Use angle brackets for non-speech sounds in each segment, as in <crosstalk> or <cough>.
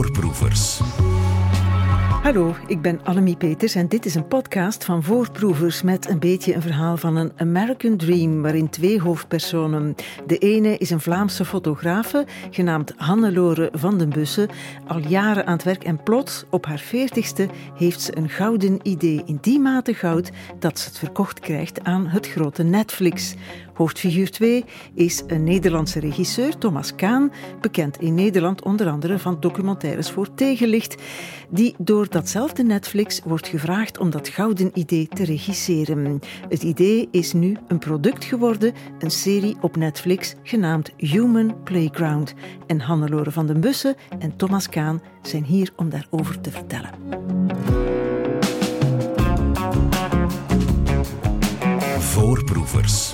Voorproevers. Hallo, ik ben Annemie Peters en dit is een podcast van Voorproevers met een beetje een verhaal van een American Dream waarin twee hoofdpersonen. De ene is een Vlaamse fotografe genaamd Hannelore van den Bussen, al jaren aan het werk en plots op haar veertigste heeft ze een gouden idee in die mate goud dat ze het verkocht krijgt aan het grote Netflix. Hoofdfiguur 2 is een Nederlandse regisseur, Thomas Kaan, bekend in Nederland onder andere van documentaires voor Tegenlicht, die door datzelfde Netflix wordt gevraagd om dat gouden idee te regisseren. Het idee is nu een product geworden, een serie op Netflix genaamd Human Playground. En Hannelore van den Bussen en Thomas Kaan zijn hier om daarover te vertellen. Voorproevers.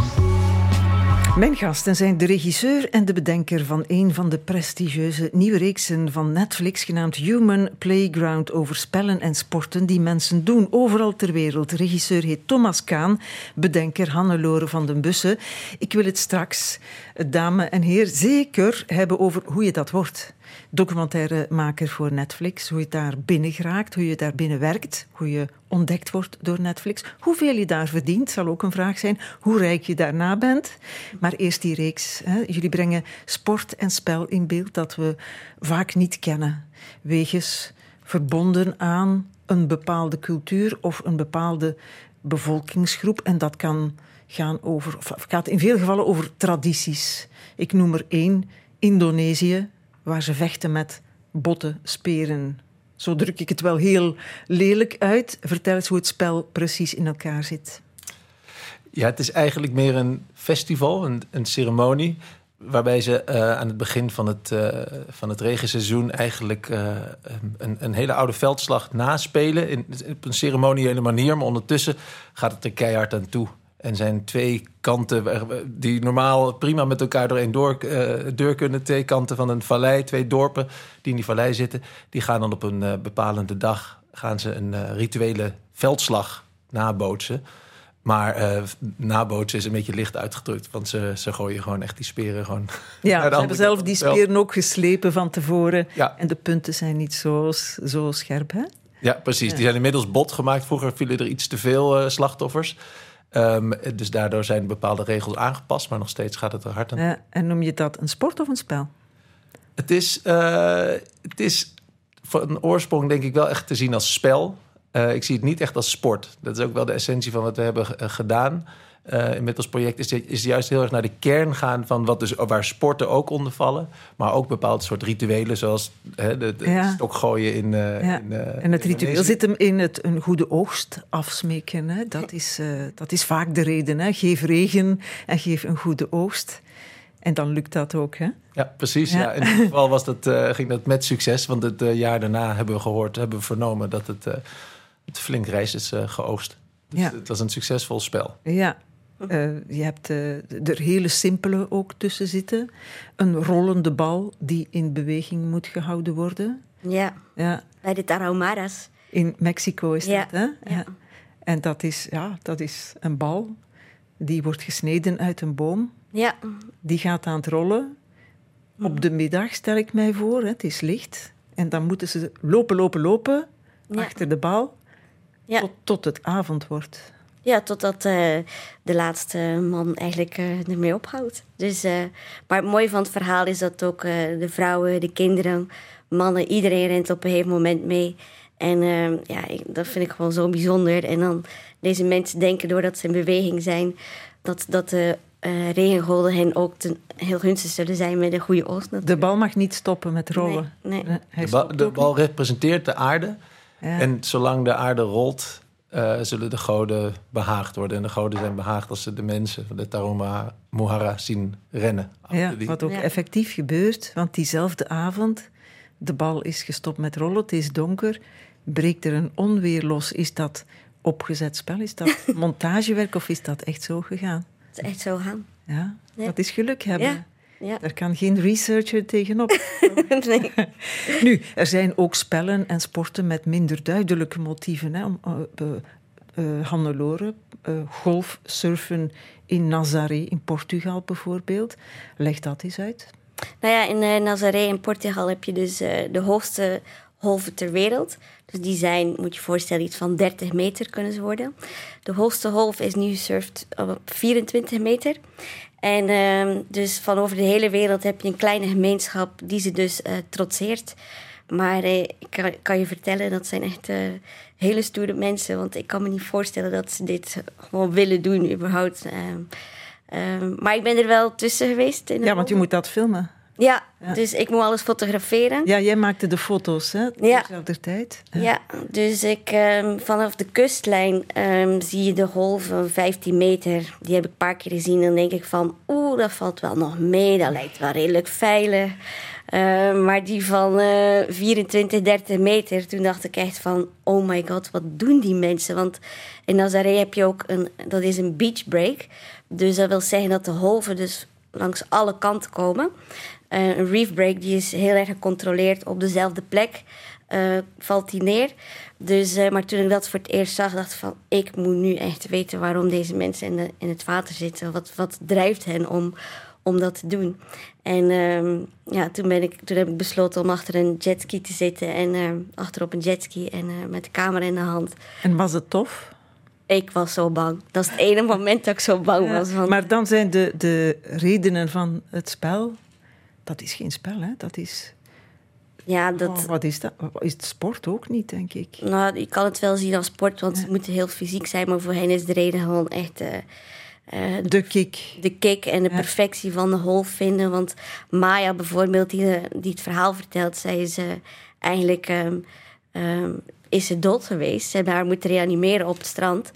Mijn gasten zijn de regisseur en de bedenker van een van de prestigieuze nieuwe reeksen van Netflix, genaamd Human Playground, over spellen en sporten die mensen doen, overal ter wereld. Regisseur heet Thomas Kaan, bedenker Hannelore van den Bussen. Ik wil het straks, dame en heer, zeker hebben over hoe je dat wordt documentairemaker voor Netflix. Hoe je daar binnen geraakt, hoe je daar binnen werkt, hoe je ontdekt wordt door Netflix. Hoeveel je daar verdient, zal ook een vraag zijn. Hoe rijk je daarna bent. Maar eerst die reeks. Hè. Jullie brengen sport en spel in beeld dat we vaak niet kennen. Wegens verbonden aan een bepaalde cultuur of een bepaalde bevolkingsgroep. En dat kan gaan over, of gaat in veel gevallen over tradities. Ik noem er één, Indonesië, waar ze vechten met botten, speren. Zo druk ik het wel heel lelijk uit. Vertel eens hoe het spel precies in elkaar zit. Ja, het is eigenlijk meer een festival, een, een ceremonie. Waarbij ze uh, aan het begin van het, uh, van het regenseizoen eigenlijk uh, een, een, hele oude veldslag naspelen. In, op een ceremoniële manier. Maar ondertussen gaat het er keihard aan toe. En zijn twee kanten die normaal prima met elkaar door één door, uh, deur kunnen. Twee kanten van een vallei, twee dorpen die in die vallei zitten. Die gaan dan op een uh, bepalende dag gaan ze een uh, rituele veldslag nabootsen. Maar nabootsen is een beetje licht uitgedrukt. Want ze, ze gooien gewoon echt die speren gewoon. <laughs> Ja, ze hebben zelf die speren ook geslepen van tevoren. Ja. En de punten zijn niet zo, zo scherp, hè? Ja, precies. Ja. Die zijn inmiddels bot gemaakt. Vroeger vielen er iets te veel slachtoffers. Um, dus daardoor zijn bepaalde regels aangepast, maar nog steeds gaat het er hard aan. Ja, en noem je dat een sport of een spel? Het is, uh, het is van oorsprong denk ik wel echt te zien als spel. Uh, ik zie het niet echt als sport. Dat is ook wel de essentie van wat we hebben gedaan. Uh, met ons project is, is juist heel erg naar de kern gaan van wat dus, waar sporten ook onder vallen. Maar ook bepaald soort rituelen, zoals hè, de, de ja. stokgooien in. Uh, ja. in uh, en het ritueel zit hem in het een goede oogst afsmeken. Hè. Dat, is, dat is vaak de reden. Hè. Geef regen en geef een goede oogst. En dan lukt dat ook, hè? Ja, precies. Ja. ja. In ieder geval was dat, ging dat met succes. Want het jaar daarna hebben we gehoord, hebben we vernomen dat het, het flink reis is geoogst. Dus ja. het was een succesvol spel. Ja, uh, je hebt uh, er hele simpele ook tussen zitten. Een rollende bal die in beweging moet gehouden worden. Ja, ja. bij de Tarahumaras. In Mexico is ja. dat, hè? Ja. ja. En dat is, ja, dat is een bal die wordt gesneden uit een boom. Ja. Die gaat aan het rollen. Op de middag stel ik mij voor, hè. het is licht. En dan moeten ze lopen, lopen, lopen achter de bal tot, tot het avond wordt. Ja, totdat uh, de laatste man eigenlijk uh, ermee ophoudt. Dus, uh, maar het mooie van het verhaal is dat ook de vrouwen, de kinderen, mannen, iedereen rent op een gegeven moment mee. En ja, dat vind ik gewoon zo bijzonder. En dan deze mensen denken doordat ze in beweging zijn, dat, dat de regengolden hen ook ten, heel gunstig zullen zijn met een goede oogst. De bal mag niet stoppen met rollen. Nee, nee. De, bal, de bal representeert de aarde. Ja. En zolang de aarde rolt, uh, zullen de goden behaagd worden. En de goden zijn behaagd als ze de mensen van de Taruma Muhara zien rennen. Ja, wat ook ja. effectief gebeurt, want diezelfde avond, de bal is gestopt met rollen, het is donker, breekt er een onweer los. Is dat opgezet spel? Is dat <laughs> montagewerk of is dat echt zo gegaan? Het is echt zo gegaan. Ja, dat is geluk hebben. Ja. Ja. Daar kan geen researcher tegenop. <laughs> nee. <laughs> Nu, er zijn ook spellen en sporten met minder duidelijke motieven. Hè. Om, uh, uh, Hannelore, uh, golf, surfen in Nazaré, in Portugal bijvoorbeeld. Leg dat eens uit. Nou ja, in uh, Nazaré in Portugal heb je dus de hoogste golven ter wereld. Dus die zijn, moet je je voorstellen, iets van 30 meter kunnen ze worden. De hoogste golf is nu surft op 24 meter. En uh, dus van over de hele wereld heb je een kleine gemeenschap die ze dus uh, trotseert. Maar uh, ik kan, kan, je vertellen, dat zijn echt uh, hele stoere mensen. Want ik kan me niet voorstellen dat ze dit gewoon willen doen, überhaupt. Ehm, ehm, maar ik ben er wel tussen geweest. In ja, want je moet dat filmen. Ja, ja, dus ik moet alles fotograferen. Ja, jij maakte de foto's, hè? Ja. Dezelfde tijd. Ja. ja, dus ik, um, vanaf de kustlijn um, zie je de golven van 15 meter. Die heb ik een paar keer gezien. Dan denk ik van, oeh, dat valt wel nog mee. Dat lijkt wel redelijk veilig. Uh, maar die van uh, 24, 30 meter, toen dacht ik echt van... oh my god, wat doen die mensen? Want in Nazaré heb je ook een... dat is een beach break. Dus dat wil zeggen dat de golven dus langs alle kanten komen. Uh, een reef break die is heel erg gecontroleerd op dezelfde plek. Uh, valt die neer. Dus, uh, maar toen ik dat voor het eerst zag, dacht ik van... ik moet nu echt weten waarom deze mensen in, de, in het water zitten. Wat, wat drijft hen om, om dat te doen? En uh, ja, toen, ben ik, toen heb ik besloten om achter een jetski te zitten. En achterop een jetski en met de camera in de hand. En was het tof? Ik was zo bang. Dat is het ene moment dat ik zo bang was. Maar dan zijn de, de redenen van het spel... Dat is geen spel, hè? Dat is... Ja, dat... Oh, wat is dat? Is het sport ook niet, denk ik? Nou, je kan het wel zien als sport, want ja. het moet heel fysiek zijn. Maar voor hen is de reden gewoon echt... Uh, uh, de kick. De kick en de ja. perfectie van de hol vinden. Want Maya bijvoorbeeld, die, die het verhaal vertelt, zij is uh, eigenlijk um, um, is ze dood geweest. Ze hebben haar moeten reanimeren op het strand.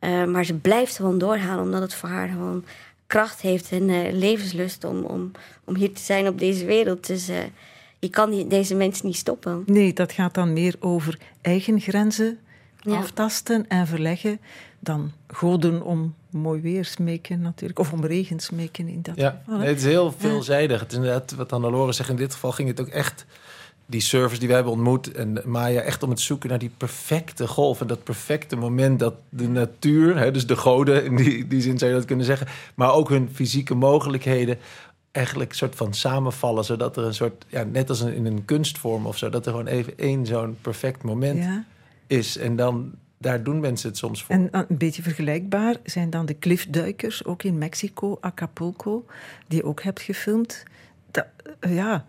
Maar ze blijft gewoon doorgaan, omdat het voor haar gewoon kracht heeft en uh, levenslust om, om, om hier te zijn op deze wereld. Dus uh, je kan die, deze mensen niet stoppen. Nee, dat gaat dan meer over eigen grenzen ja. aftasten en verleggen dan goden om mooi weer smeken natuurlijk. Of om regen smeken in dat ja, geval. Nee, het is heel veelzijdig. Het is inderdaad, wat Annalore zegt, in dit geval ging het ook echt... die surfers die we hebben ontmoet en Maya echt om het zoeken naar die perfecte golf. En dat perfecte moment dat de natuur, hè, dus de goden, in die, die zin zou je dat kunnen zeggen... maar ook hun fysieke mogelijkheden eigenlijk soort van samenvallen... zodat er een soort, ja, net als in een kunstvorm of zo... dat er gewoon even één zo'n perfect moment ja. is. En dan daar doen mensen het soms voor. En een beetje vergelijkbaar zijn dan de cliffduikers, ook in Mexico, Acapulco, die je ook hebt gefilmd. Dat, ja,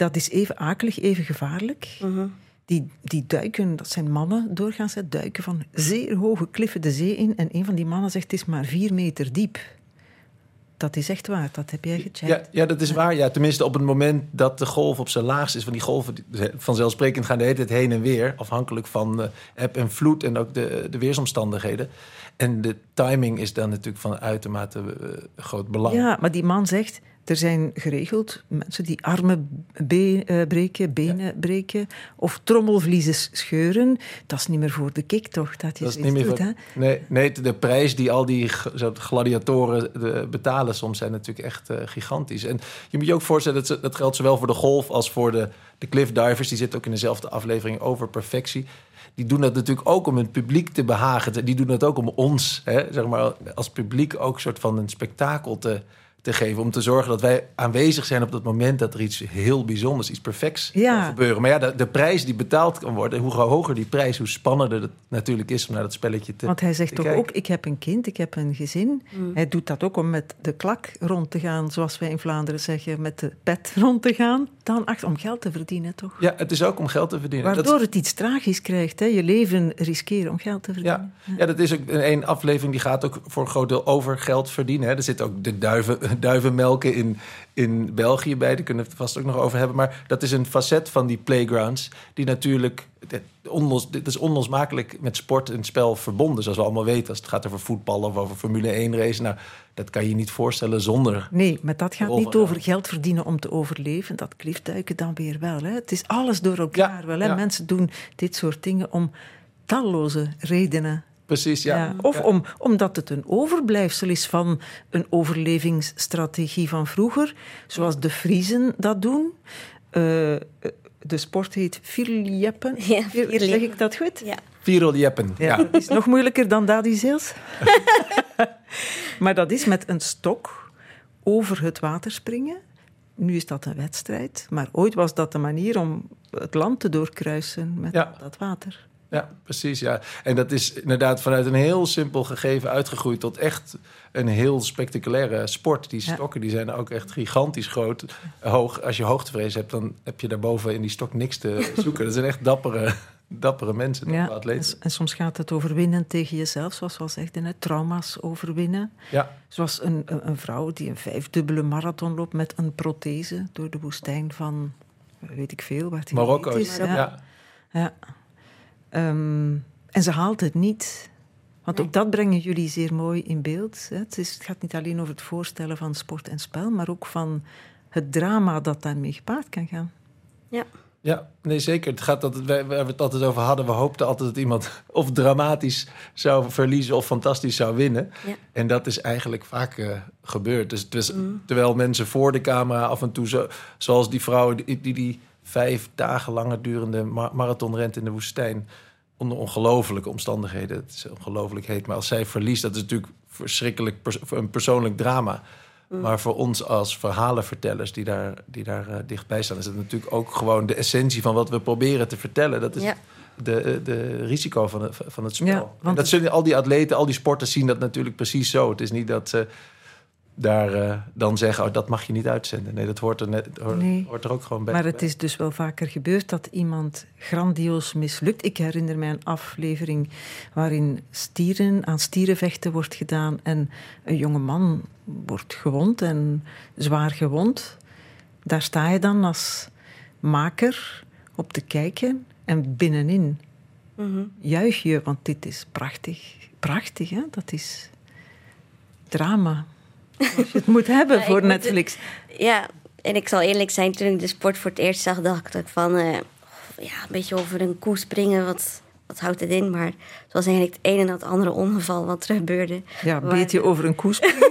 dat is even akelig, even gevaarlijk. Uh -huh. die, die duiken, dat zijn mannen doorgaans, duiken van zeer hoge kliffen de zee in. En een van die mannen zegt, het is maar vier meter diep. Dat is echt waar, dat heb jij gecheckt. Ja, ja dat is ja. waar. Ja, tenminste, op het moment dat de golf op zijn laagst is... van die golven vanzelfsprekend gaan de hele tijd heen en weer... afhankelijk van uh, eb en vloed en ook de, de weersomstandigheden. En de timing is dan natuurlijk van uitermate uh, groot belang. Ja, maar die man zegt... Er zijn geregeld mensen die armen be uh, breken, benen ja. breken of trommelvliezen scheuren. Dat is niet meer voor de kick, toch? Dat, dat is niet meer doet, voor, nee, nee, de prijs die al die gladiatoren de, betalen soms zijn natuurlijk echt uh, gigantisch. En je moet je ook voorstellen, dat, dat geldt zowel voor de golf als voor de, de cliffdivers. Die zitten ook in dezelfde aflevering over perfectie die doen dat natuurlijk ook om het publiek te behagen. Die doen dat ook om ons, hè, zeg maar, als publiek ook een soort van een spektakel te, te geven. Om te zorgen dat wij aanwezig zijn op dat moment dat er iets heel bijzonders, iets perfects ja. kan gebeuren. Maar ja, de, de, prijs die betaald kan worden, hoe hoger die prijs, hoe spannender het natuurlijk is om naar dat spelletje te Want hij zegt toch kijken. ook, ik heb een kind, ik heb een gezin. Mm. Hij doet dat ook om met de klak rond te gaan, zoals wij in Vlaanderen zeggen, met de pet rond te gaan. Dan acht, om geld te verdienen, toch? Ja, het is ook om geld te verdienen. Waardoor dat... het iets tragisch krijgt, hè? je leven riskeren om geld te verdienen. Ja, ja. ja dat is ook een aflevering die gaat ook voor een groot deel over geld verdienen. Hè. Er zit ook de duiven, <laughs> duivenmelken in, in België bij. Daar kunnen we het vast ook nog over hebben. Maar dat is een facet van die playgrounds die natuurlijk... Onlos, dit is onlosmakelijk met sport en spel verbonden. Zoals we allemaal weten, als het gaat over voetbal of over Formule 1 race. Nou, dat kan je niet voorstellen zonder... Nee, maar dat gaat niet over geld verdienen om te overleven. Dat kliefduiken dan weer wel. Hè. Het is alles door elkaar Ja, wel. Hè. ja. Mensen doen dit soort dingen om talloze redenen. Precies, ja. Ja, of Ja. Om, omdat het een overblijfsel is van een overlevingsstrategie van vroeger, zoals de Friesen dat doen. Eh, de sport heet vierlieppen. Ja, vierlieppen. Zeg ik dat goed? Ja. Viereljeppen. Ja, is nog moeilijker dan dadizels. <laughs> maar dat is met een stok over het water springen. nu is dat een wedstrijd, maar ooit was dat de manier om het land te doorkruisen met Ja. dat water. Ja, precies. Ja. En dat is inderdaad vanuit een heel simpel gegeven uitgegroeid tot echt een heel spectaculaire sport. Die Ja. stokken die zijn ook echt gigantisch groot. Hoog, als je hoogtevrees hebt, dan heb je daarboven in die stok niks te <laughs> zoeken. Dat zijn echt dappere, dappere mensen, Ja, en, atleten. en soms gaat het over winnen tegen jezelf, zoals we al zeiden, hè, trauma's overwinnen. Ja, Zoals een, een, een vrouw die een vijfdubbele marathon loopt met een prothese door de woestijn van, weet ik veel, waar die Marokko. is. Ja. Ja. Ehm, en ze haalt het niet. Want ook dat brengen jullie zeer mooi in beeld. Hè. Het, is, het gaat niet alleen over het voorstellen van sport en spel, maar ook van het drama dat daarmee gepaard kan gaan. Ja. Ja, nee zeker. Het gaat dat het, waar we het altijd over hadden. We hoopten altijd dat iemand <laughs> of dramatisch zou verliezen of fantastisch zou winnen. Ja. En dat is eigenlijk vaak eh, gebeurd. Dus het was, terwijl mensen voor de camera af en toe, zo, zoals die vrouw die die, die vijf dagen langer durende ma- marathon rent in de woestijn. Onder ongelofelijke omstandigheden. Het is ongelooflijk heet. Maar als zij verliest, dat is natuurlijk verschrikkelijk pers- een persoonlijk drama. Maar voor ons als verhalenvertellers die daar, die daar eh, dichtbij staan, is het natuurlijk ook gewoon de essentie van wat we proberen te vertellen. Dat is Ja. de, de risico van het, van het spel. Ja, En dat zullen al die atleten, al die sporters zien dat natuurlijk precies zo. Het is niet dat ze daar eh, dan zeggen, oh, dat mag je niet uitzenden. Nee, dat hoort er, net, hoort, Nee. hoort er ook gewoon bij. Maar het is dus wel vaker gebeurd dat iemand grandioos mislukt. Ik herinner mij een aflevering waarin stieren, aan stierenvechten wordt gedaan en een jonge man wordt gewond en zwaar gewond. Daar sta je dan als maker op te kijken en binnenin Mhm. juich je, want dit is prachtig. Prachtig, hè? Dat is drama. Als je het moet hebben Ja, voor Netflix. Ja, en ik zal eerlijk zijn, toen ik de sport voor het eerst zag, dacht ik van... eh, ja, een beetje over een koe springen, wat, wat houdt het in? Maar het was eigenlijk het ene en het andere ongeval wat er gebeurde. Ja, Waar- beet je over een koe springen?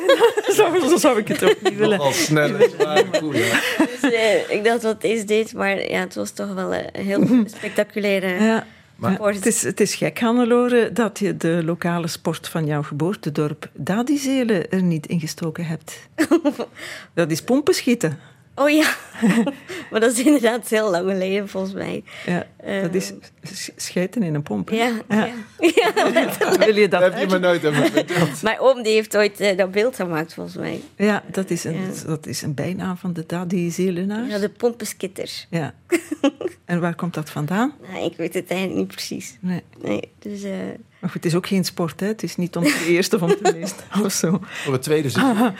<laughs> zo, zo zou ik het ook niet willen. Koe, ja. Dus eh, ik dacht, wat is dit? Maar ja, het was toch wel een heel <laughs> spectaculaire Ja, Maar- het, is, het is gek, Hannelore, dat je de lokale sport van jouw geboortedorp Dadizelen er niet in gestoken hebt. <laughs> dat is pompenschieten. Oh ja, <laughs> maar dat is inderdaad heel lang geleden volgens mij. Ja, dat is sch- schijten in een pomp. hè? Ja, Ja. ja. ja. <laughs> Wil je dat Dat heb je me nooit over verteld. <laughs> Mijn oom die heeft ooit eh, dat beeld gemaakt volgens mij. Ja, dat is, een, Ja. dat is een bijnaam van de Dadizelenaars. Ja, de pompenskitter. Ja. En waar komt dat vandaan? Nou, ik weet het eigenlijk niet precies. Nee. Nee, dus eh, Maar goed, het is ook geen sport, hè? Het is niet om de eerste of om de meeste <laughs> of zo. Voor het tweede seizoen.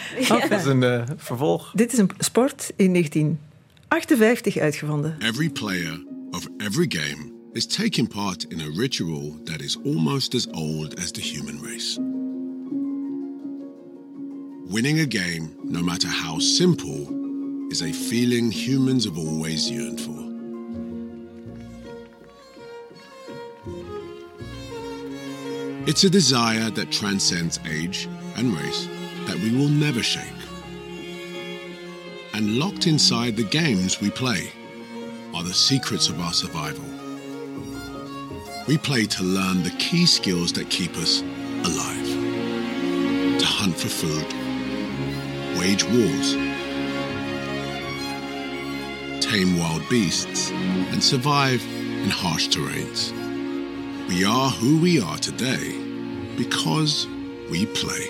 Dat is een eh, vervolg. Dit is een sport in 1958 uitgevonden. Every player of every game is taking part in a ritual that is almost as old as the human race. Winning a game, no matter how simple, is a feeling humans have always yearned for. It's a desire that transcends age and race that we will never shake. And locked inside the games we play are the secrets of our survival. We play to learn the key skills that keep us alive. To hunt for food, wage wars, tame wild beasts, and survive in harsh terrains. We are who we are today because we play.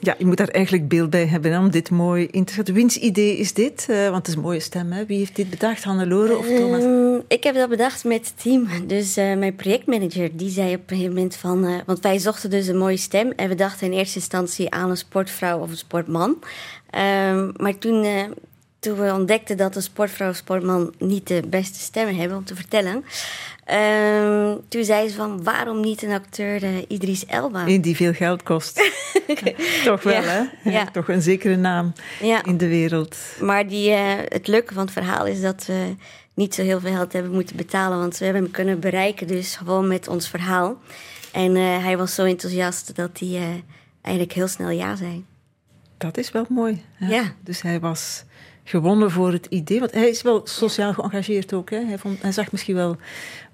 Ja, je moet daar eigenlijk beeld bij hebben hè, om dit mooi in te zetten. Wiens idee is dit? Eh, want het is een mooie stem, hè? Wie heeft dit bedacht? Hannelore of Thomas? ehm, ik heb dat bedacht met het team. Dus eh, mijn projectmanager die zei op een gegeven moment van... eh, want wij zochten dus een mooie stem. En we dachten in eerste instantie aan een sportvrouw of een sportman. Ehm, maar toen, eh, toen we ontdekten dat een sportvrouw of sportman niet de beste stemmen hebben om te vertellen... ehm, toen zei ze van waarom niet een acteur eh, Idris Elba? Die veel geld kost. <laughs> Toch wel, Ja, hè? ja. Toch een zekere naam Ja. in de wereld. Maar die, eh, het leuke van het verhaal is dat we niet zo heel veel geld hebben moeten betalen. Want we hebben hem kunnen bereiken, dus gewoon met ons verhaal. En eh, hij was zo enthousiast dat hij eigenlijk heel snel ja zei. Dat is wel mooi. hè? Ja. Dus hij was gewonnen voor het idee. Want hij is wel sociaal geëngageerd ook. Hè? Hij, vond, hij zag misschien wel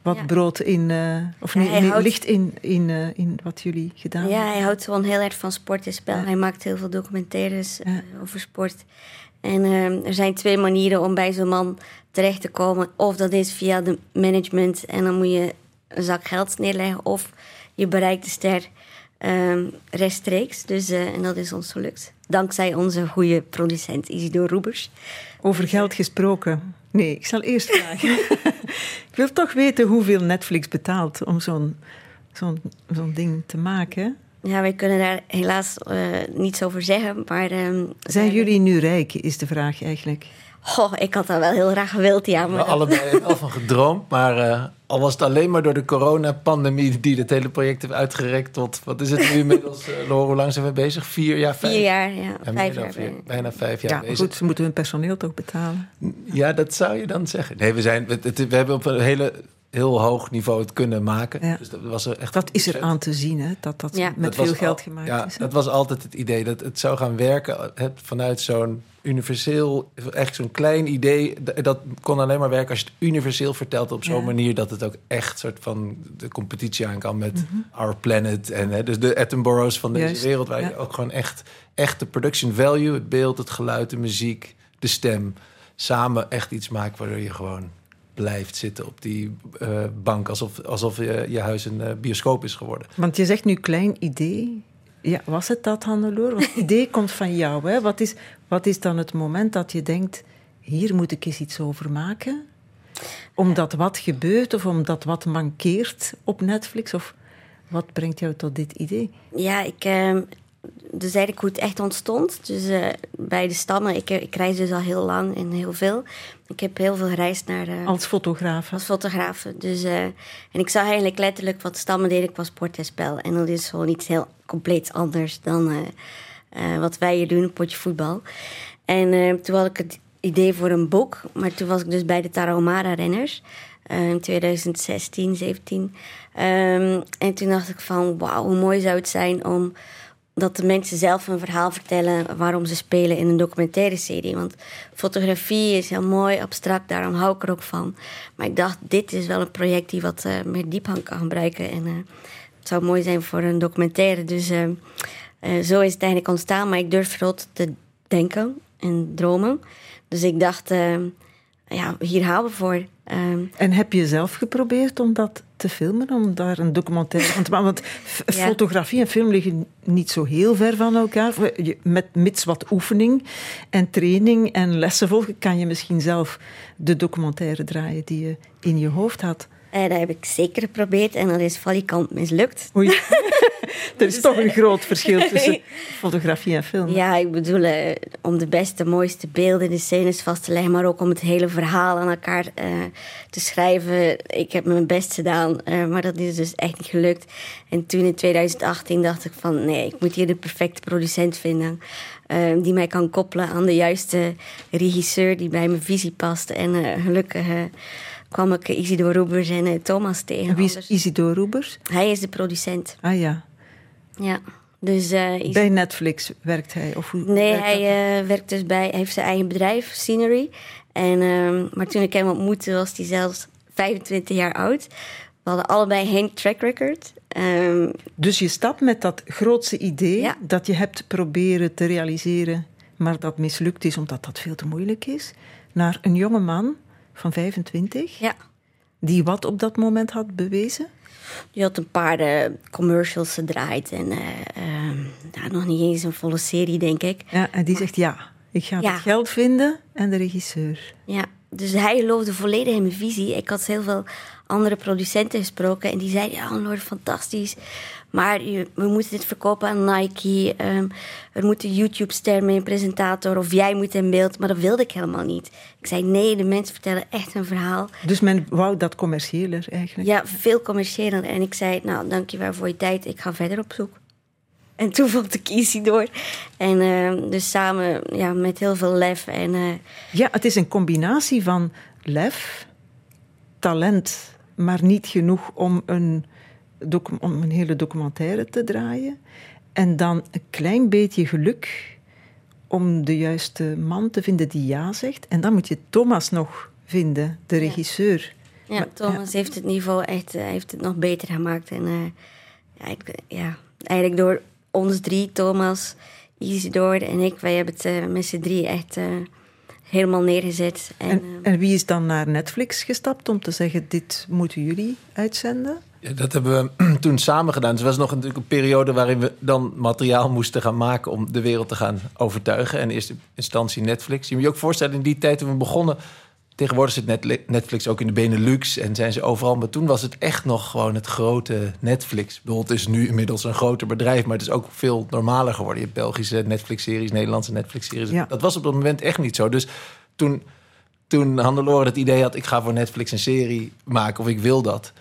wat Ja. brood in... eh, of Ja, nee, hij nee, houdt- licht in, in, eh, in wat jullie gedaan Ja, hebben. hij houdt gewoon heel erg van sport en spel. Ja. Hij maakt heel veel documentaires eh, Ja. over sport. En er zijn twee manieren om bij zo'n man terecht te komen. Of dat is via de management en dan moet je een zak geld neerleggen. Of je bereikt de ster ehm, rechtstreeks. Dus, eh, en dat is ons gelukt. Dankzij onze goede producent Isidor Roebers. Over geld gesproken. Nee, ik zal eerst vragen. <laughs> <laughs> ik wil toch weten hoeveel Netflix betaalt om zo'n zo'n zo'n ding te maken. Ja, wij kunnen daar helaas eh, niets over zeggen. Maar, ehm, Zijn wij- jullie nu rijk, is de vraag eigenlijk. Goh, ik had dat wel heel graag gewild, ja. We Maar hebben allebei wel van <laughs> gedroomd, maar eh, al was het alleen maar door de coronapandemie die het hele project heeft uitgerekt tot, wat is het nu inmiddels, <laughs> eh, hoe lang zijn we bezig? Vier jaar, vijf? vier jaar, ja, Ja, meer vijf dan jaar. vier, ben- bijna vijf jaar Ja, bezig. goed, ze moeten hun personeel toch betalen. Ja, dat zou je dan zeggen. Nee, we, zijn, we hebben op een hele, heel hoog niveau het kunnen maken. Ja. Dus dat was er echt Dat is er aan te zien, hè? dat dat Ja. met Dat veel geld al- gemaakt ja, is. hè? Dat was altijd het idee dat het zou gaan werken het, vanuit zo'n universeel, echt zo'n klein idee. Dat kon alleen maar werken als je het universeel vertelt op zo'n Ja. manier dat het ook echt soort van de competitie aan kan met Our Planet en hè, dus de Attenboroughs van deze Mhm. Juist, wereld, waar ja. je ook gewoon echt, echt de production value, het beeld, het geluid, de muziek, de stem, samen echt iets maakt waardoor je gewoon blijft zitten op die eh, bank alsof, alsof je, je huis een eh, bioscoop is geworden. Want je zegt nu klein idee. Ja, was het dat, Hannelore? Want het <laughs> idee komt van jou. Hè? Wat, is, wat is dan het moment dat je denkt... hier moet ik eens iets over maken? Omdat wat gebeurt of omdat wat mankeert op Netflix? Of wat brengt jou tot dit idee? Ja, ik, ehm, dus eigenlijk hoe het echt ontstond. Dus eh, bij de stammen, ik, ik reis dus al heel lang en heel veel. Ik heb heel veel gereisd naar de, Als fotograaf. als fotograaf. Dus, eh, en ik zag eigenlijk letterlijk wat stammen deden qua sport en spel. En dat is gewoon iets heel compleet anders dan eh, eh, wat wij hier doen, een potje voetbal. En eh, toen had ik het idee voor een boek. Maar toen was ik dus bij de Tarahumara-renners. eh, in 2016, 17. Ehm, en toen dacht ik van, wauw, hoe mooi zou het zijn om dat de mensen zelf een verhaal vertellen waarom ze spelen in een documentaire serie. Want fotografie is heel mooi, abstract, daarom hou ik er ook van. Maar ik dacht, dit is wel een project die wat eh, meer diepgang kan gebruiken. En eh, het zou mooi zijn voor een documentaire. Dus eh, zo is het eigenlijk ontstaan. Maar ik durf groot te denken en dromen. Dus ik dacht, ja, hier houden we voor. Ehm, En heb je zelf geprobeerd om dat te filmen? Om daar een documentaire van te maken? Want Ja. fotografie en film liggen niet zo heel ver van elkaar. Met mits wat oefening en training en lessen volgen... kan je misschien zelf de documentaire draaien die je in je hoofd had. Eh, dat heb ik zeker geprobeerd en dat is valikant mislukt. Oei. <laughs> er is toch een groot verschil tussen <laughs> fotografie en film. Ja, ik bedoel, eh, om de beste, mooiste beelden, de scènes vast te leggen, maar ook om het hele verhaal aan elkaar eh, te schrijven. Ik heb mijn best gedaan, eh, maar dat is dus echt niet gelukt. En toen in 2018 dacht ik van, nee, ik moet hier de perfecte producent vinden. eh, die mij kan koppelen aan de juiste regisseur die bij mijn visie past. En eh, gelukkig eh, kwam ik Isidor Roebers en eh, Thomas tegen. Wie is Anders- Isidor Roebers? Hij is de producent, Ah ja, ja. Dus eh, Is- bij Netflix werkt hij. Of hoe Nee, werkt hij eh, werkt dus bij, hij heeft zijn eigen bedrijf, Scenery. En, ehm, maar toen ik hem ontmoette, was hij zelfs 25 jaar oud. We hadden allebei geen track record. Ehm, Dus je stapt met dat grootse idee Ja. dat je hebt proberen te realiseren, maar dat mislukt is omdat dat veel te moeilijk is, naar een jonge man van 25, ja, die wat op dat moment had bewezen. die had een paar eh, commercials gedraaid. En ja, nog niet eens een volle serie, denk ik. Ja, en die zegt ja, ik ga Ja. het geld vinden en de regisseur. Ja, dus hij geloofde volledig in mijn visie. Ik had heel veel andere producenten gesproken en die zeiden: Ja, Lord, fantastisch. Maar je- we moeten dit verkopen aan Nike. ehm, er moet een YouTube-ster mee, een presentator, of jij moet in beeld. Maar dat wilde ik helemaal niet. Ik zei: Nee, de mensen vertellen echt een verhaal. Dus men wou dat commerciëler eigenlijk. Ja, veel commerciëler. En ik zei: Nou, dankjewel voor je tijd. Ik ga verder op zoek. En toen vond ik Easy door. En ehm, dus samen ja, met heel veel lef en. eh, Ja, het is een combinatie van lef, talent, maar niet genoeg om een, om een hele documentaire te draaien. En dan een klein beetje geluk, om de juiste man te vinden die ja zegt. En dan moet je Thomas nog vinden, de regisseur. Ja, Thomas heeft het niveau echt uh, heeft het nog beter gemaakt. En uh, ja, ik, ja, eigenlijk door ons drie, Thomas, Isidore en ik, wij hebben het uh, met z'n drie echt helemaal neergezet. En, en, en, wie is dan naar Netflix gestapt om te zeggen: dit moeten jullie uitzenden? Ja, dat hebben we <clears throat> toen samen gedaan. Dus het was nog natuurlijk een periode waarin we dan materiaal moesten gaan maken om de wereld te gaan overtuigen. En in eerste instantie Netflix. Je moet je ook voorstellen, in die tijd toen we begonnen. Tegenwoordig zit Netflix ook in de Benelux en zijn ze overal. Maar toen was het echt nog gewoon het grote Netflix. Ik bedoel, het is nu inmiddels een groter bedrijf, maar het is ook veel normaler geworden. Je hebt Belgische Netflix-series, Nederlandse Netflix-series. Ja. Dat was op dat moment echt niet zo. Dus toen, toen Hannelore het idee had, ik ga voor Netflix een serie maken of ik wil dat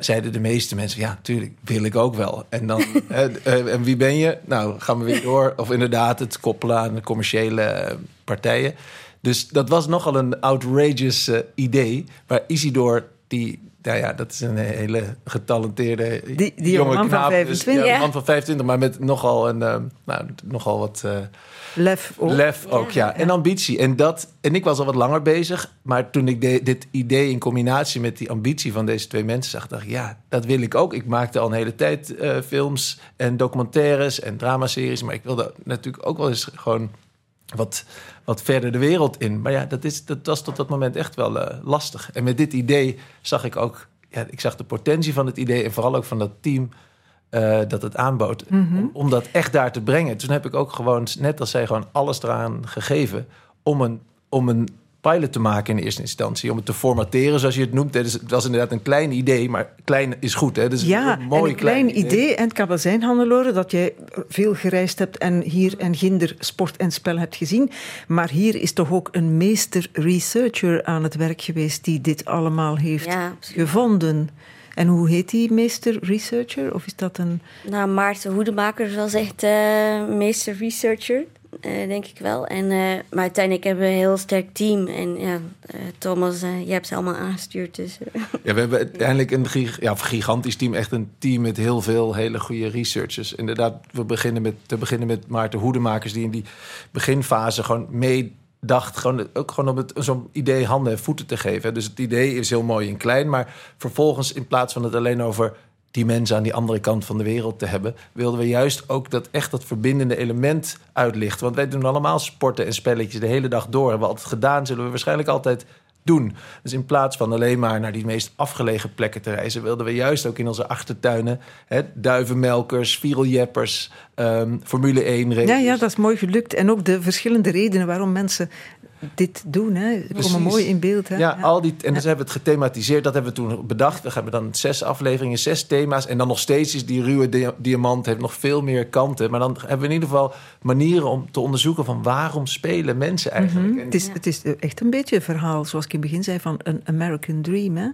zeiden de meeste mensen: Ja, tuurlijk, wil ik ook wel. En dan, <laughs> eh, en wie ben je? Nou, gaan we weer door. Of inderdaad, het koppelen aan de commerciële partijen. Dus dat was nogal een outrageous uh, idee. Maar Isidor, die, nou ja, dat is een hele getalenteerde die, die jonge man knaap. Van 25. Dus, ja, man van 25, maar met nogal, een, uh, nou, nogal wat. Uh, Lef ook. Lef ook, ja. En ambitie. En, dat, en ik was al wat langer bezig. Maar toen ik de, dit idee in combinatie met die ambitie van deze twee mensen zag... dacht ik, ja, dat wil ik ook. Ik maakte al een hele tijd uh, films en documentaires en dramaseries. Maar ik wilde natuurlijk ook wel eens gewoon wat, wat verder de wereld in. Maar ja, dat, is, dat was tot dat moment echt wel uh, lastig. En met dit idee zag ik ook... Ja, ik zag de potentie van het idee en vooral ook van dat team... Uh, dat het aanbood. Mm om, om, dat echt daar te brengen. Toen heb ik ook gewoon, net als zij, gewoon alles eraan gegeven om een, om een pilot te maken in eerste instantie. Om het te formateren, zoals je het noemt. Dus het was inderdaad een klein idee, maar klein is goed. Hè? Dus ja, een, mooi, een klein, idee. En het kan wel zijn, Hannelore, dat jij veel gereisd hebt... en hier en ginder sport en spel hebt gezien. Maar hier is toch ook een meester researcher aan het werk geweest... die dit allemaal heeft ja, gevonden. En hoe heet die meester researcher? Of is dat een... Nou, Maarten Hoedemaker was echt uh, meester researcher. Uh, denk ik wel. En, uh, maar uiteindelijk hebben we een heel sterk team. En ja, Thomas, je hebt ze allemaal aangestuurd. Dus. ja, we hebben uiteindelijk een ja, gigantisch team. Echt een team met heel veel hele goede researchers. Inderdaad, we beginnen met, te beginnen met Maarten Hoedemakers... die in die beginfase gewoon mee dacht gewoon, ook gewoon om het zo'n idee handen en voeten te geven. Dus het idee is heel mooi en klein, maar vervolgens in plaats van het alleen over die mensen aan die andere kant van de wereld te hebben, wilden we juist ook dat echt dat verbindende element uitlichten. Want wij doen allemaal sporten en spelletjes de hele dag door. Hebben we altijd gedaan, zullen we waarschijnlijk altijd doen. Dus in plaats van alleen maar naar die meest afgelegen plekken te reizen, wilden we juist ook in onze achtertuinen hè, duivenmelkers, viereljeppers, um, Formule 1 races. Ja, ja, dat is mooi gelukt. En ook de verschillende redenen waarom mensen dit doen. Hè. Ze komen mooi in beeld. Hè. Ja, Al die, en dus hebben we het gethematiseerd. Dat hebben we toen bedacht. We hebben dan zes afleveringen, zes thema's. En dan nog steeds is die ruwe diamant heeft nog veel meer kanten. Maar dan hebben we in ieder geval manieren om te onderzoeken... van waarom spelen mensen eigenlijk. Mm het, is, het is echt een beetje een verhaal, zoals ik in het begin zei... van een American Dream. Hè.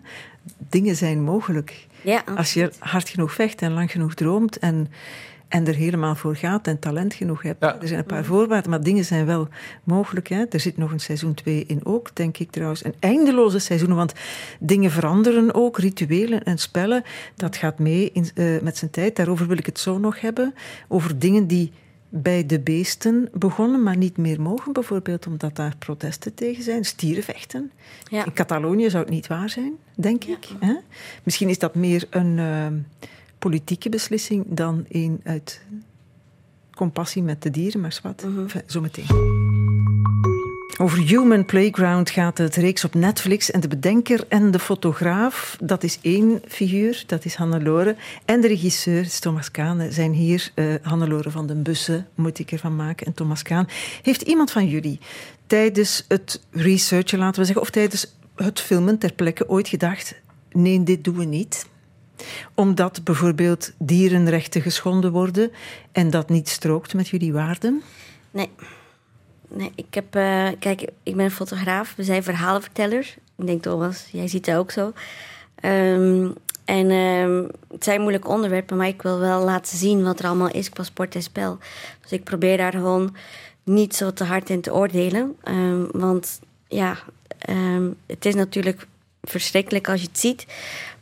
Dingen zijn mogelijk. Ja, Als je hard genoeg vecht en lang genoeg droomt... en en er helemaal voor gaat en talent genoeg hebt. Er zijn een paar voorwaarden, maar dingen zijn wel mogelijk. Hè. Er zit nog een seizoen 2 in ook, denk ik trouwens. Een eindeloze seizoen, want dingen veranderen ook. Rituelen en spellen, dat gaat mee in, uh, met zijn tijd. Daarover wil ik het zo nog hebben. Over dingen die bij de beesten begonnen, maar niet meer mogen, bijvoorbeeld omdat daar protesten tegen zijn. Stierenvechten. Ja. In Catalonië zou het niet waar zijn, denk ik. Hè? Misschien is dat meer een... Uh, politieke beslissing dan een uit compassie met de dieren, maar. Uh -huh. zometeen. Over Human Playground gaat het reeks op Netflix. En de bedenker en de fotograaf, dat is één figuur, dat is Hannelore. En de regisseur, is Thomas Kaan, zijn hier. Uh, Hannelore van den Bussen moet ik ervan maken. En Thomas Kaan. Heeft iemand van jullie tijdens het researchen, laten we zeggen, of tijdens het filmen ter plekke ooit gedacht: nee, dit doen we niet? Omdat bijvoorbeeld dierenrechten geschonden worden en dat niet strookt met jullie waarden? Nee. Nee, ik heb... Uh, kijk, ik ben fotograaf. We zijn verhalenvertellers. Ik denk, Thomas, jij ziet het ook zo. Um, en um, het zijn moeilijke onderwerpen, maar ik wil wel laten zien wat er allemaal is qua sport en spel. Dus ik probeer daar gewoon niet zo te hard in te oordelen. Um, want ja, het is natuurlijk verschrikkelijk als je het ziet.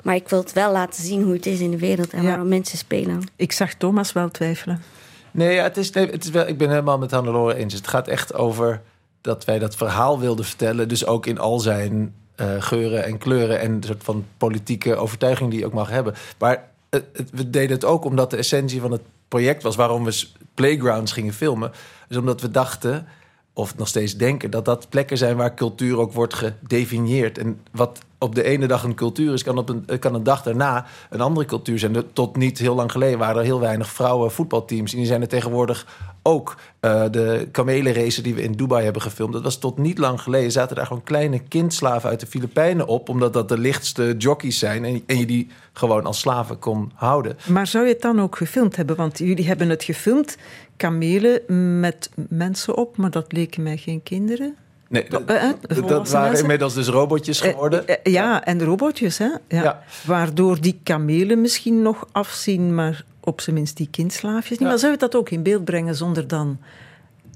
Maar ik wil het wel laten zien hoe het is in de wereld en waarom mensen spelen. Ik zag Thomas wel twijfelen. Nee, ja, het is, nee, het is wel, ik ben helemaal met Hannelore eens. Het gaat echt over dat wij dat verhaal wilden vertellen. Dus ook in al zijn uh, geuren en kleuren en een soort van politieke overtuiging die je ook mag hebben. Maar het, het, we deden het ook omdat de essentie van het project was waarom we playgrounds gingen filmen. Dus omdat we dachten, of nog steeds denken, dat dat plekken zijn waar cultuur ook wordt gedefinieerd. En wat op de ene dag een cultuur is, kan op een, kan een dag daarna een andere cultuur zijn. Tot niet heel lang geleden waren er heel weinig vrouwen voetbalteams. En die zijn er tegenwoordig ook. Uh, de kamelenrace die we in Dubai hebben gefilmd, dat was tot niet lang geleden. Zaten daar gewoon kleine kindslaven uit de Filipijnen op, omdat dat de lichtste jockeys zijn. En, en je die gewoon als slaven kon houden. Maar zou je het dan ook gefilmd hebben? Want jullie hebben het gefilmd, kamelen met mensen op, maar dat leken mij geen kinderen. Nee, eh, dat, waren inmiddels dus robotjes eh, geworden. Eh, ja, en robotjes, hè? Ja. Waardoor die kamelen misschien nog afzien, maar op zijn minst die kindslaafjes niet. Maar zou je dat ook in beeld brengen zonder dan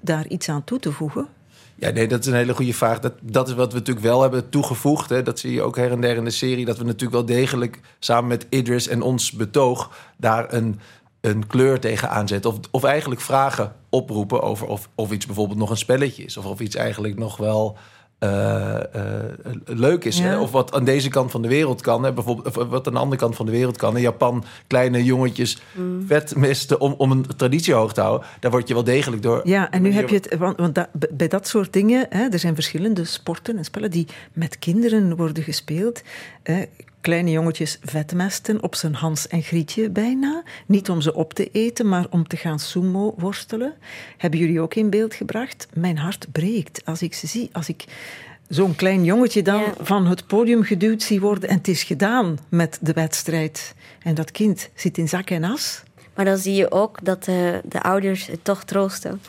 daar iets aan toe te voegen? Ja, nee, dat is een hele goede vraag. Dat, dat is wat we natuurlijk wel hebben toegevoegd. Hè. Dat zie je ook her en der in de serie. Dat we natuurlijk wel degelijk samen met Idris en ons betoog daar een een kleur tegenaan zetten. Of, of eigenlijk vragen oproepen over of, of iets bijvoorbeeld nog een spelletje is. Of of iets eigenlijk nog wel uh, leuk is. Hè? Of wat aan deze kant van de wereld kan. Hè? Bijvoorbeeld, of wat aan de andere kant van de wereld kan. In Japan kleine jongetjes mm. vetmesten om, om een traditie hoog te houden. Daar word je wel degelijk door. Ja, en nu heb je het. Want, want bij dat soort dingen, hè, er zijn verschillende sporten en spellen die met kinderen worden gespeeld. Kleine jongetjes vetmesten op zijn Hans en Grietje bijna. Niet om ze op te eten, maar om te gaan sumo worstelen. Hebben jullie ook in beeld gebracht? Mijn hart breekt als ik ze zie. Als ik zo'n klein jongetje dan van het podium geduwd zie worden. En het is gedaan met de wedstrijd. En dat kind zit in zak en as. Maar dan zie je ook dat de, de ouders het toch troosten.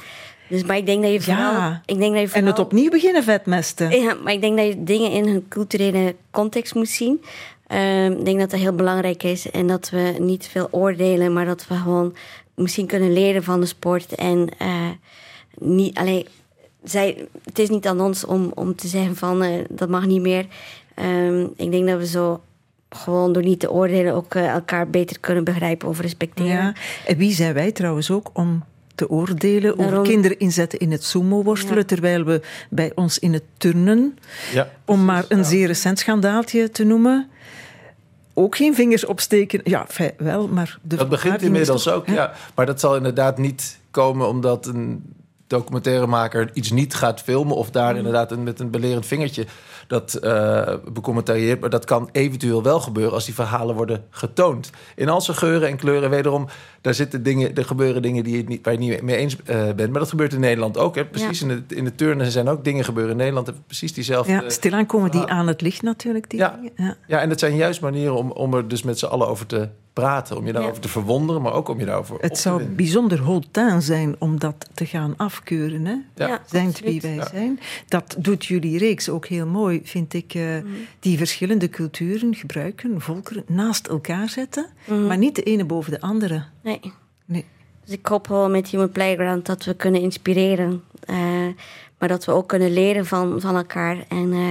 Dus, maar ik denk dat je vooral... Ja. Ik denk dat je vooral, en het opnieuw beginnen vetmesten. Ja, maar ik denk dat je dingen in hun culturele context moet zien. Ehm, ik denk dat dat heel belangrijk is. En dat we niet veel oordelen, maar dat we gewoon misschien kunnen leren van de sport. En uh, niet alleen. Zij, het is niet aan ons om, om te zeggen van uh, dat mag niet meer. Um, ik denk dat we zo gewoon door niet te oordelen ook uh, elkaar beter kunnen begrijpen of respecteren. Ja. En wie zijn wij trouwens ook om te oordelen over kinderen inzetten in het sumo-worstelen, terwijl we bij ons in het turnen, ja, om maar een zeer recent schandaaltje te noemen, ook geen vingers opsteken. Ja, wel, maar... De dat begint inmiddels ook, ja. Maar dat zal inderdaad niet komen omdat een documentairemaker iets niet gaat filmen... of daar mm. inderdaad met een belerend vingertje dat uh, becommentarieert. Maar dat kan eventueel wel gebeuren als die verhalen worden getoond. In al zijn geuren en kleuren, wederom, daar zitten dingen, er gebeuren dingen die je niet, waar je niet mee eens uh, bent. Maar dat gebeurt in Nederland ook. Hè. Precies in, de, in de turnen zijn ook dingen gebeuren in Nederland. Precies diezelfde. Ja, stilaan komen die aan het licht natuurlijk. Die ja, ja. ja, en dat zijn juist manieren om, om er dus met z'n allen over te praten. Om je daarover te verwonderen, maar ook om je daarover Het zou bijzonder holtaan zijn om dat te gaan afkeuren. Hè? Ja, zijn wie wij zijn. Dat doet jullie reeks ook heel mooi, vind ik. Uh, Die verschillende culturen gebruiken, volkeren, naast elkaar zetten. Mhm. Maar niet de ene boven de andere. Nee. nee. Dus ik hoop wel met Human Playground dat we kunnen inspireren. Uh, maar dat we ook kunnen leren van, van elkaar. En... Uh,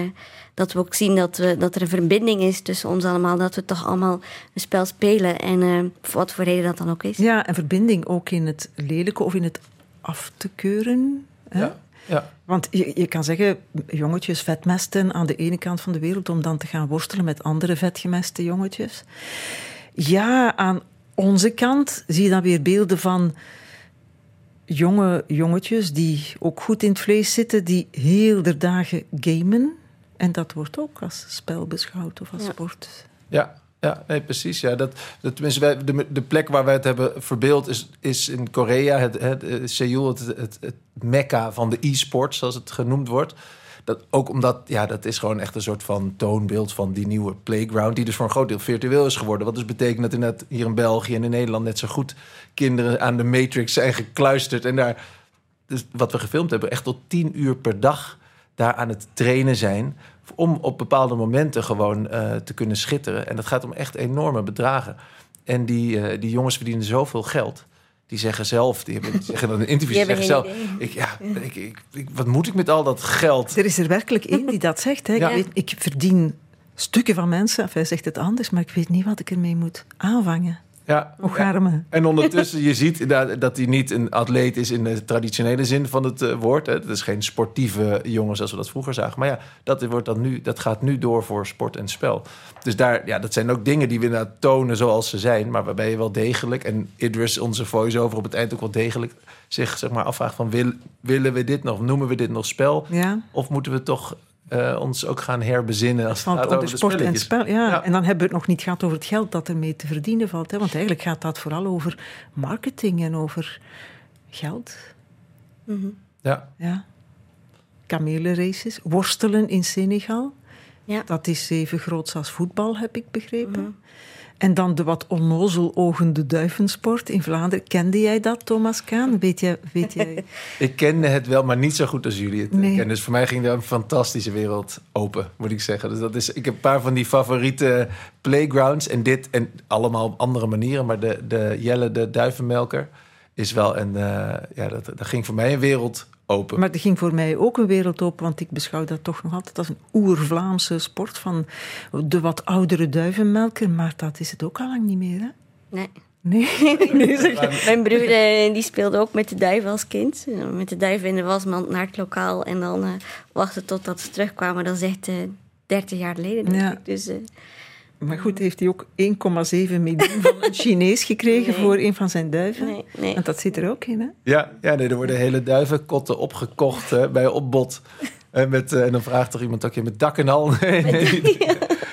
dat we ook zien dat, we, dat er een verbinding is tussen ons allemaal. Dat we toch allemaal een spel spelen. En uh, voor wat voor reden dat dan ook is. Ja, een verbinding ook in het lelijke of in het af te keuren. Hè? Ja. Ja. Want je, je kan zeggen, jongetjes vetmesten aan de ene kant van de wereld om dan te gaan worstelen met andere vetgemeste jongetjes. Ja, aan onze kant zie je dan weer beelden van jonge jongetjes die ook goed in het vlees zitten, die heel de dagen gamen. En dat wordt ook als spel beschouwd of als sport. Ja, ja, nee, precies. Ja, dat, dat, tenminste, wij, de, de plek waar wij het hebben verbeeld is, is in Korea, het, het, het Seoul, het, het, het mekka van de e-sport, zoals het genoemd wordt. Dat, ook omdat, ja, dat is gewoon echt een soort van toonbeeld van die nieuwe playground, die dus voor een groot deel virtueel is geworden. Wat dus betekent dat inderdaad hier in België en in Nederland net zo goed kinderen aan de Matrix zijn gekluisterd. En daar, dus wat we gefilmd hebben, echt tot tien uur per dag daar aan het trainen zijn om op bepaalde momenten gewoon uh, te kunnen schitteren. En dat gaat om echt enorme bedragen. En die, uh, die jongens verdienen zoveel geld. Die zeggen zelf, die, hebben, die zeggen dan in interviews, die zeggen zelf, ik, ja, ik, ik, wat moet ik met al dat geld? Er is er werkelijk één die dat zegt. Hè? Ja. Ik, weet, ik verdien stukken van mensen, of hij zegt het anders, maar ik weet niet wat ik ermee moet aanvangen. Ja. Ocharme. En ondertussen, je ziet dat, dat hij niet een atleet is in de traditionele zin van het uh, woord. Hè. Het is geen sportieve jongen zoals we dat vroeger zagen. Maar ja, dat, wordt dan nu, dat gaat nu door voor sport en spel. Dus daar, ja, dat zijn ook dingen die we inderdaad tonen zoals ze zijn. Maar waarbij je wel degelijk, en Idris, onze voice-over op het eind ook wel degelijk zich zeg maar, afvraagt van... Wil, willen we dit nog, noemen we dit nog spel? Ja. Of moeten we toch uh, ons ook gaan herbezinnen als het gaat over de sport en spel. Ja. ja. En dan hebben we het nog niet gehad over het geld dat ermee te verdienen valt. Hè? Want eigenlijk gaat dat vooral over marketing en over geld. Mm -hmm. Ja. ja. Kamelenraces, worstelen in Senegal. Ja. Dat is even groot als voetbal, heb ik begrepen. Mm -hmm. En dan de wat onnozelogende duivensport in Vlaanderen. Kende jij dat, Thomas Kaan? Weet jij, weet jij... <laughs> ik kende het wel, maar niet zo goed als jullie het nee. kennen. Dus voor mij ging er een fantastische wereld open, moet ik zeggen. Dus dat is, ik heb een paar van die favoriete playgrounds. En dit, en allemaal op andere manieren. Maar de, de Jelle, de duivenmelker, is wel een... Uh, ja, dat, dat ging voor mij een wereld Open. Maar er ging voor mij ook een wereld open, want ik beschouw dat toch nog altijd als een oer-Vlaamse sport van de wat oudere duivenmelker. Maar dat is het ook al lang niet meer, hè? Nee. Nee, <laughs> nee zeg Mijn broer die speelde ook met de duiven als kind. Met de duiven in de wasmand naar het lokaal en dan uh, wachten totdat ze terugkwamen. Dat is echt uh, 30 jaar geleden, denk ja. ik. Dus, uh, maar goed, heeft hij ook 1,7 miljoen van een <laughs> Chinees gekregen voor een van zijn duiven? Nee, nee. Want dat zit er ook in, hè? Ja, ja nee, er worden hele duivenkotten opgekocht hè, bij opbod. <laughs> En, met, uh, en dan vraagt er iemand ook je met dak en al. <laughs> Nee, nee,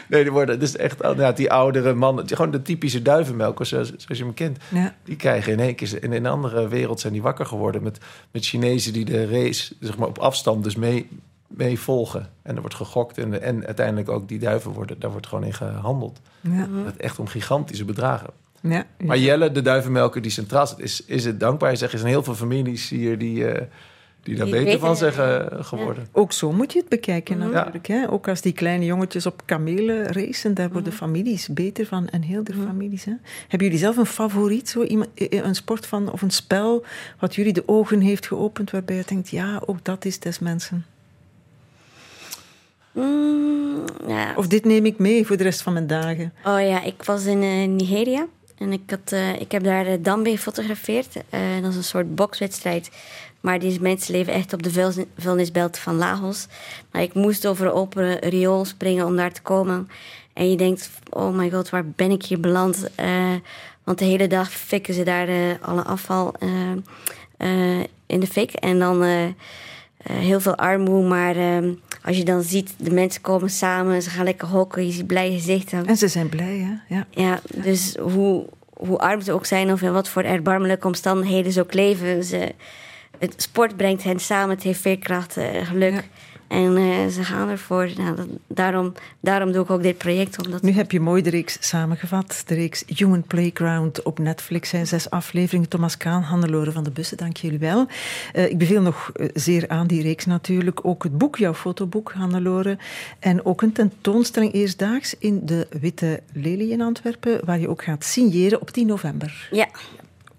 nee, die worden dus echt ja, die oudere mannen, gewoon de typische duivenmelkers zoals, zoals je hem kent. Ja. Die krijgen in één keer, in een andere wereld zijn die wakker geworden met, met Chinezen die de race zeg maar, op afstand dus mee mee volgen. En er wordt gegokt en, en uiteindelijk ook die duiven worden, daar wordt gewoon in gehandeld. Ja. Het echt om gigantische bedragen. Ja, ja. Maar Jelle, de duivenmelker die centraal zit, is, is het dankbaar. Je zegt, er zijn heel veel families hier die, uh, die daar beter weten, van zeggen uh, geworden. Ja. Ook zo moet je het bekijken mm -hmm. natuurlijk. Hè? Ook als die kleine jongetjes op kamelen racen, daar worden mm -hmm. families beter van. En heel de mm -hmm. families. Hè? Hebben jullie zelf een favoriet? Zo iemand, een sport van, of een spel wat jullie de ogen heeft geopend, waarbij je denkt, ja, ook dat is des mensen. Mm, ja. Of dit neem ik mee voor de rest van mijn dagen? Oh ja, ik was in uh, Nigeria. En ik, had, uh, ik heb daar de Dambe gefotografeerd. Uh, dat is een soort bokswedstrijd. Maar die mensen leven echt op de vuilnisbelt van Lagos. Maar ik moest over een open riool springen om daar te komen. En je denkt, oh my god, waar ben ik hier beland? want de hele dag fikken ze daar alle afval in de fik. En dan heel veel armoede, maar ehm, als je dan ziet, de mensen komen samen, ze gaan lekker hokken, je ziet blije gezichten. En ze zijn blij, hè? Ja, ja dus hoe, hoe arm ze ook zijn of in wat voor erbarmelijke omstandigheden ze ook leven, ze, het sport brengt hen samen, het heeft veerkracht, uh, geluk. Ja. En uh, ze gaan ervoor. Nou, dat, daarom, daarom doe ik ook dit project. Omdat nu heb je mooi de reeks samengevat. De reeks Human Playground op Netflix. zijn zes afleveringen. Thomas Kaan, Hannelore van de Bussen, dank jullie wel. Uh, ik beveel nog zeer aan die reeks natuurlijk. Ook het boek, jouw fotoboek, Hannelore. En ook een tentoonstelling eerstdaags in de Witte Lelie in Antwerpen. Waar je ook gaat signeren op 10 november. Ja,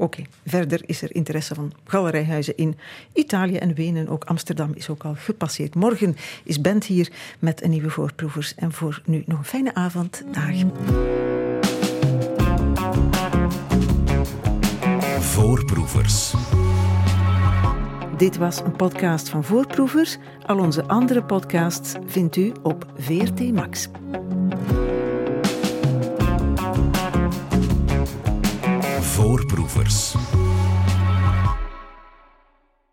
Oké, okay. verder is er interesse van galerijhuizen in Italië en Wenen. Ook Amsterdam is ook al gepasseerd. Morgen is Bent hier met een nieuwe voorproevers. En voor nu nog een fijne avond. Dag. Voorproevers. Dit was een podcast van Voorproevers. Al onze andere podcasts vindt u op VRT Max. Voorproevers.